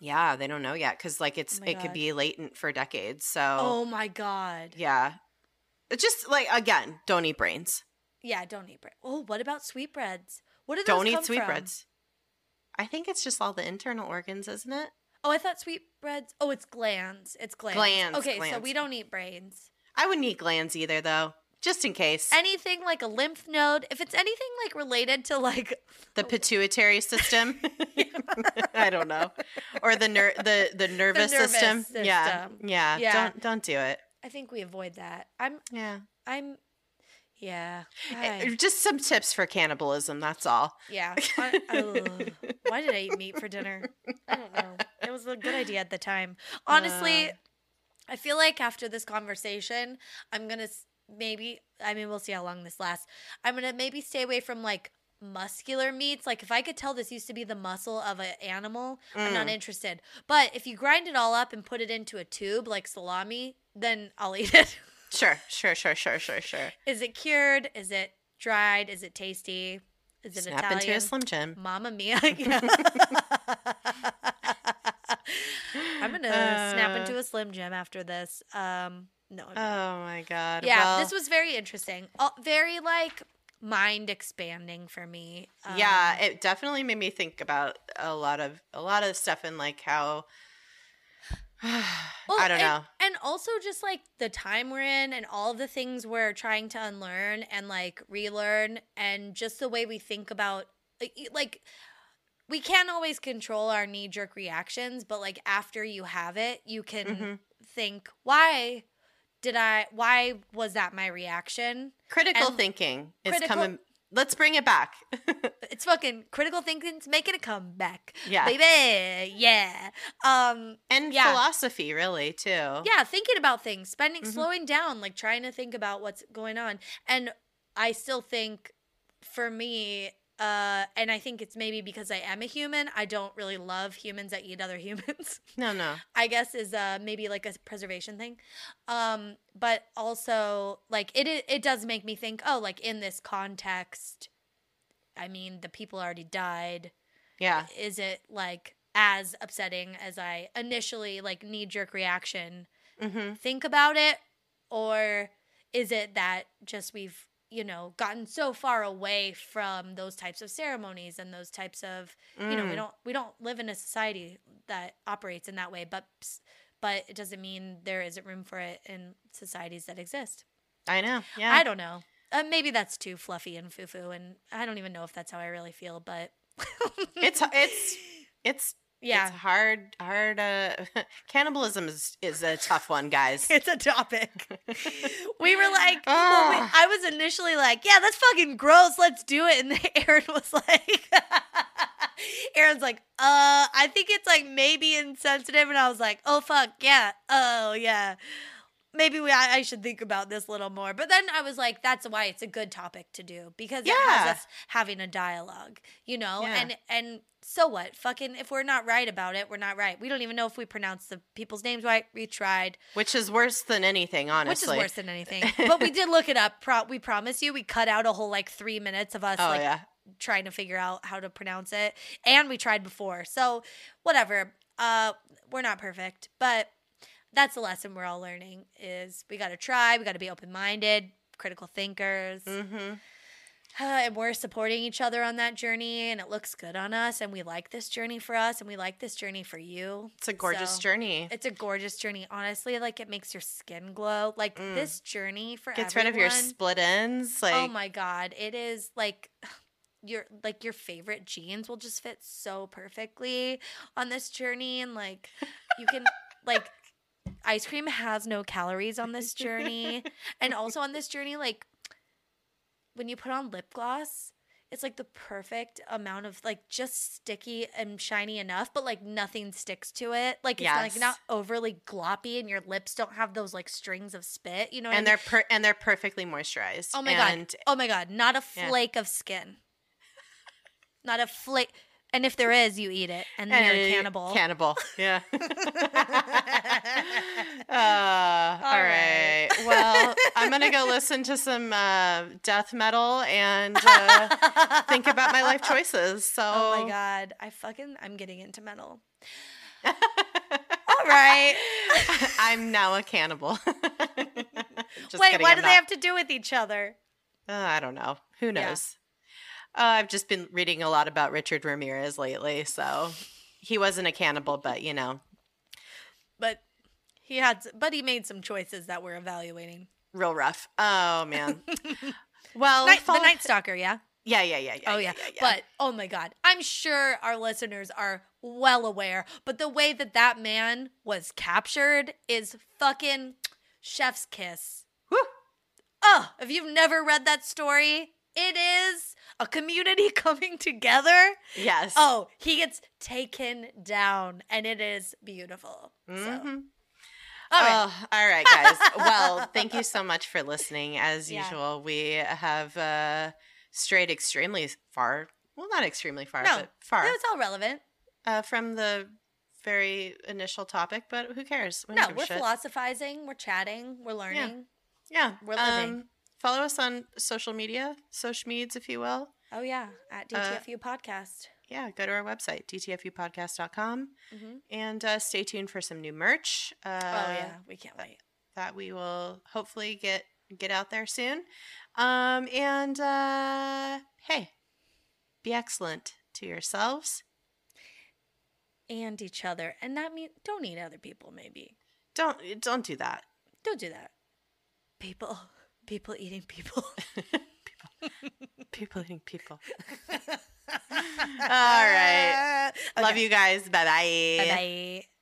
Yeah they don't know yet because like oh it's my it could be latent for decades so Oh my god. yeah it's just like again don't eat brains Yeah, don't eat bread. Oh, what about sweetbreads? What do those don't eat sweetbreads i think it's just all the internal organs isn't it Oh, I thought sweetbreads. Oh, it's glands. It's glands. Glands, Okay, so we don't eat brains. i wouldn't eat glands either though just in case Anything like a lymph node, if it's anything like related to like the pituitary system [LAUGHS] [LAUGHS] i don't know or the ner- the the nervous, nervous system. yeah system. yeah Yeah. don't don't do it I think we avoid that. I'm yeah I'm yeah. Eh, I- just some tips for cannibalism that's all yeah. [LAUGHS] I, ugh. why did I eat meat for dinner? I don't know. It was a good idea at the time. Honestly, Uh. I feel like after this conversation, I'm going to maybe I mean, we'll see how long this lasts. I'm to maybe stay away from like muscular meats. Like if I could tell this used to be the muscle of an animal, I'm not Mm. interested. But if you grind it all up and put it into a tube like salami, then I'll [LAUGHS] eat it. sure sure sure sure sure sure Is it cured? Is it dried? Is it tasty? Is it snap Italian? into a slim jim Mama mia. [LAUGHS] [LAUGHS] Yeah. I'm going to snap Uh. into a Slim Jim after this. Um, no. I'm not. oh my god yeah, well, this was very interesting. Uh, very like mind expanding for me. yeah Um, it definitely made me think about a lot of a lot of stuff and like how [SIGHS] well, i don't and- know And also just like the time we're in and all the things we're trying to unlearn and like relearn and just the way we think about like, we can't always control our knee jerk reactions, but like after you have it, you can Mhm. think, why did I why was that my reaction? critical and thinking is critical- coming let's bring it back [LAUGHS] It's fucking critical thinking's making a comeback. yeah Baby. Yeah. Um and Yeah. philosophy really too yeah thinking about things spending Mhm. slowing down like trying to think about what's going on and i still think for me uh and i think it's maybe because i am a human i don't really love humans that eat other [LAUGHS] humans. No no. I guess is uh maybe like a preservation thing. Um but also like it it, it does make me think oh like in this context i mean the people already died. Yeah. Is it like as upsetting as i initially like knee jerk reaction mm-hmm. think about it? Or is it that just we've you know gotten so far away from those types of ceremonies and those types of you know we Mm. don't we don't live in a society that operates in that way but but it doesn't mean there isn't room for it in societies that exist. I know yeah. I don't know. Uh, maybe that's too fluffy and foo-foo and i don't even know if that's how i really feel but it's it's it's yeah it's hard hard uh [LAUGHS] cannibalism is is a tough one [LAUGHS] guys it's a topic. [LAUGHS] we were like, well, we- Ah. I was initially like, yeah, that's fucking gross. Let's do it. And then Erin was like, Erin's like, uh, I think it's like maybe insensitive. And I was like, oh, fuck. Yeah. Oh, yeah. Maybe we, I, I should think about this a little more. But then I was like, that's why it's a good topic to do because it Yeah. has us having a dialogue, you know? Yeah. And, and so what? Fucking, if we're not right about it, we're not right. We don't even know if we pronounce the people's names right. We tried. which is worse than anything honestly Which is worse than anything. [LAUGHS] but we did look it up. Pro- we promise you, we cut out a whole like three minutes of us oh like yeah trying to figure out how to pronounce it, and we tried before. So whatever. Uh, we're not perfect, but that's the lesson we're all learning: is we got to try. We got to be open minded, critical thinkers, mm-hmm uh, [SIGHS] and we're supporting each other on that journey. And it looks good on us, and we like this journey for us, and we like this journey for you. it's a gorgeous So- journey It's a gorgeous journey. Honestly, like it makes your skin glow. Like Mm. this journey for gets rid of your split ends like oh my god, it is like [SIGHS] your like your favorite jeans will just fit so perfectly on this journey, and like you can [LAUGHS] like ice cream has no calories on this journey, [LAUGHS] and also on this journey, like when you put on lip gloss, it's like the perfect amount of like just sticky and shiny enough, but like nothing sticks to it. Like it's Yes. like not overly gloppy, and your lips don't have those like strings of spit. You know, what I and mean? they're per- and they're perfectly moisturized. oh my and god, oh my god, not a Yeah. flake of skin, not a flake. And if there is, you eat it, and then you're a Eh, cannibal. Cannibal. Yeah. uh, [LAUGHS] [LAUGHS] all right. right. Well, I'm gonna go listen to some uh, death metal and uh, think about my life choices. So. Oh my god, I fucking I'm getting into metal. [LAUGHS] All right. I'm now a cannibal. Just Wait, kidding, what I'm do they have to do with each other? Uh, I don't know. Who knows? Uh, Uh, I've just been reading a lot about Richard Ramirez lately, so he wasn't a cannibal, but you know, But he had, but he made some choices that we're evaluating. real rough. Oh man. [LAUGHS] Well, Night, the Night Stalker, yeah. Yeah, yeah, yeah, yeah. oh yeah. But oh my god, I'm sure our listeners are well aware. But the way that that man was captured is fucking chef's kiss. Whew. Oh, if you've never read that story, it is a community [LAUGHS] coming together. yes. Oh, he gets taken down, and it is beautiful. So, Mhm. all right. Oh, all right, guys. [LAUGHS] well, thank you so much for listening. As Yeah. usual, we have uh, strayed extremely far. Well, not extremely far, No, but far No, it's all relevant. uh, from the very initial topic. But who cares? We no, we're shit. philosophizing, we're chatting, we're learning. Yeah, We're living. Um, follow us on social media, social medias, if you will. Oh yeah, at Uh, DTFU podcast. Yeah, go to our website, dtfupodcast.com, hmm and uh, stay tuned for some new merch. Uh, oh yeah, we can't wait. that we will hopefully get get out there soon. Um, and uh, hey, be excellent to yourselves. And each other, and that means don't eat other people. Maybe Don't don't do that. don't do that. People, people eating people. People [LAUGHS] people eating people. [LAUGHS] All right. Love you guys. Bye bye. Bye bye.